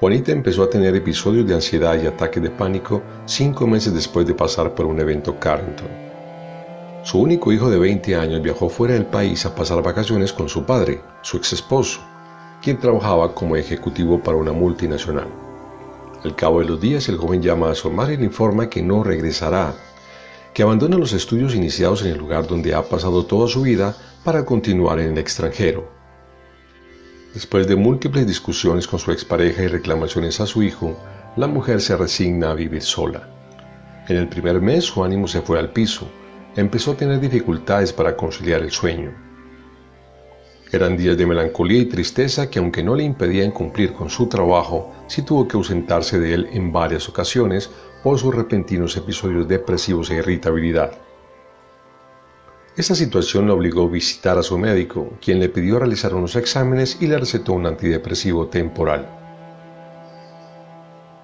Juanita empezó a tener episodios de ansiedad y ataques de pánico cinco meses después de pasar por un evento Carrington. Su único hijo de 20 años viajó fuera del país a pasar vacaciones con su padre, su ex esposo, quien trabajaba como ejecutivo para una multinacional. Al cabo de los días, el joven llama a su madre y le informa que no regresará, que abandona los estudios iniciados en el lugar donde ha pasado toda su vida para continuar en el extranjero. Después de múltiples discusiones con su expareja y reclamaciones a su hijo, la mujer se resigna a vivir sola. En el primer mes su ánimo se fue al piso, empezó a tener dificultades para conciliar el sueño. Eran días de melancolía y tristeza que aunque no le impedían cumplir con su trabajo, sí tuvo que ausentarse de él en varias ocasiones por sus repentinos episodios depresivos e irritabilidad. Esta situación le obligó a visitar a su médico, quien le pidió realizar unos exámenes y le recetó un antidepresivo temporal.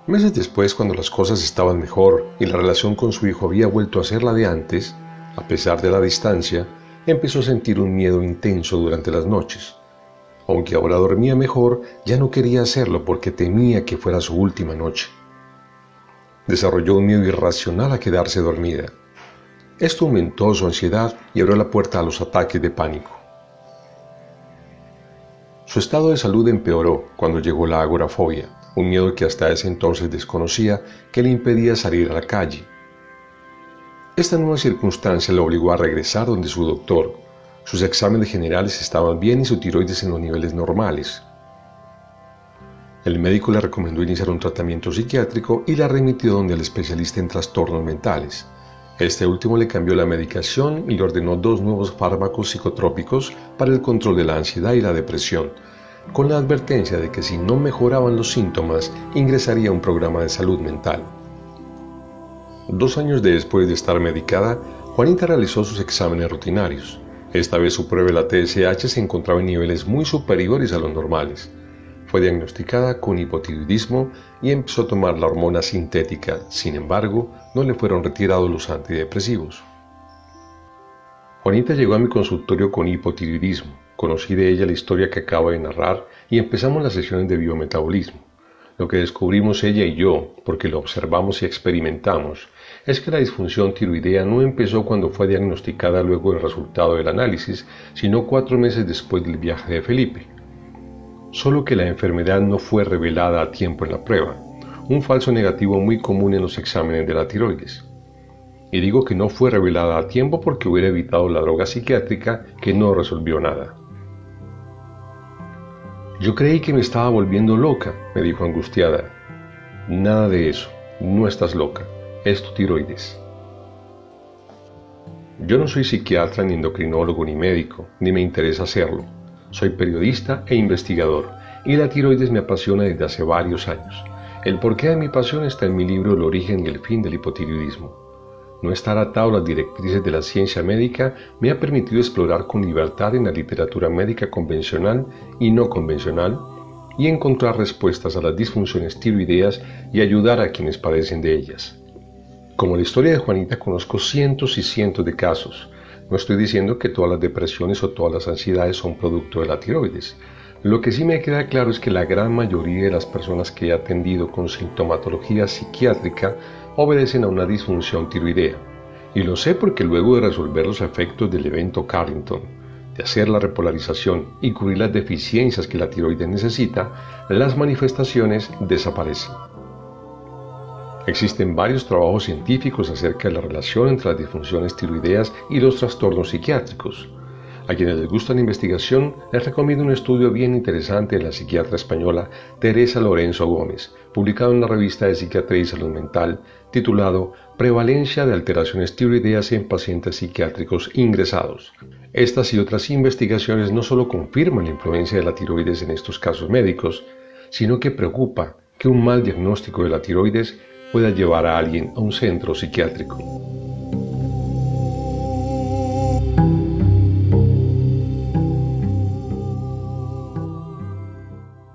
Meses después, cuando las cosas estaban mejor y la relación con su hijo había vuelto a ser la de antes, a pesar de la distancia, empezó a sentir un miedo intenso durante las noches. Aunque ahora dormía mejor, ya no quería hacerlo porque temía que fuera su última noche. Desarrolló un miedo irracional a quedarse dormida esto aumentó su ansiedad y abrió la puerta a los ataques de pánico. Su estado de salud empeoró cuando llegó la agorafobia, un miedo que hasta ese entonces desconocía que le impedía salir a la calle. Esta nueva circunstancia le obligó a regresar donde su doctor. Sus exámenes generales estaban bien y su tiroides en los niveles normales. El médico le recomendó iniciar un tratamiento psiquiátrico y la remitió donde el especialista en trastornos mentales. Este último le cambió la medicación y le ordenó dos nuevos fármacos psicotrópicos para el control de la ansiedad y la depresión, con la advertencia de que si no mejoraban los síntomas, ingresaría a un programa de salud mental. Dos años después de estar medicada, Juanita realizó sus exámenes rutinarios. Esta vez su prueba de la TSH se encontraba en niveles muy superiores a los normales. Fue diagnosticada con hipotiroidismo y empezó a tomar la hormona sintética. Sin embargo, no le fueron retirados los antidepresivos. Juanita llegó a mi consultorio con hipotiroidismo. Conocí de ella la historia que acabo de narrar y empezamos las sesiones de biometabolismo. Lo que descubrimos ella y yo, porque lo observamos y experimentamos, es que la disfunción tiroidea no empezó cuando fue diagnosticada luego del resultado del análisis, sino cuatro meses después del viaje de Felipe solo que la enfermedad no fue revelada a tiempo en la prueba, un falso negativo muy común en los exámenes de la tiroides. Y digo que no fue revelada a tiempo porque hubiera evitado la droga psiquiátrica que no resolvió nada. Yo creí que me estaba volviendo loca, me dijo angustiada. Nada de eso, no estás loca, es tu tiroides. Yo no soy psiquiatra, ni endocrinólogo, ni médico, ni me interesa serlo. Soy periodista e investigador y la tiroides me apasiona desde hace varios años. El porqué de mi pasión está en mi libro El origen y el fin del hipotiroidismo. No estar atado a las directrices de la ciencia médica me ha permitido explorar con libertad en la literatura médica convencional y no convencional y encontrar respuestas a las disfunciones tiroideas y ayudar a quienes padecen de ellas. Como la historia de Juanita conozco cientos y cientos de casos, no estoy diciendo que todas las depresiones o todas las ansiedades son producto de la tiroides. Lo que sí me queda claro es que la gran mayoría de las personas que he atendido con sintomatología psiquiátrica obedecen a una disfunción tiroidea. Y lo sé porque luego de resolver los efectos del evento Carrington, de hacer la repolarización y cubrir las deficiencias que la tiroides necesita, las manifestaciones desaparecen. Existen varios trabajos científicos acerca de la relación entre las disfunciones tiroideas y los trastornos psiquiátricos. A quienes les gusta la investigación, les recomiendo un estudio bien interesante de la psiquiatra española Teresa Lorenzo Gómez, publicado en la revista de Psiquiatría y Salud Mental, titulado Prevalencia de alteraciones tiroideas en pacientes psiquiátricos ingresados. Estas y otras investigaciones no solo confirman la influencia de la tiroides en estos casos médicos, sino que preocupa que un mal diagnóstico de la tiroides pueda llevar a alguien a un centro psiquiátrico.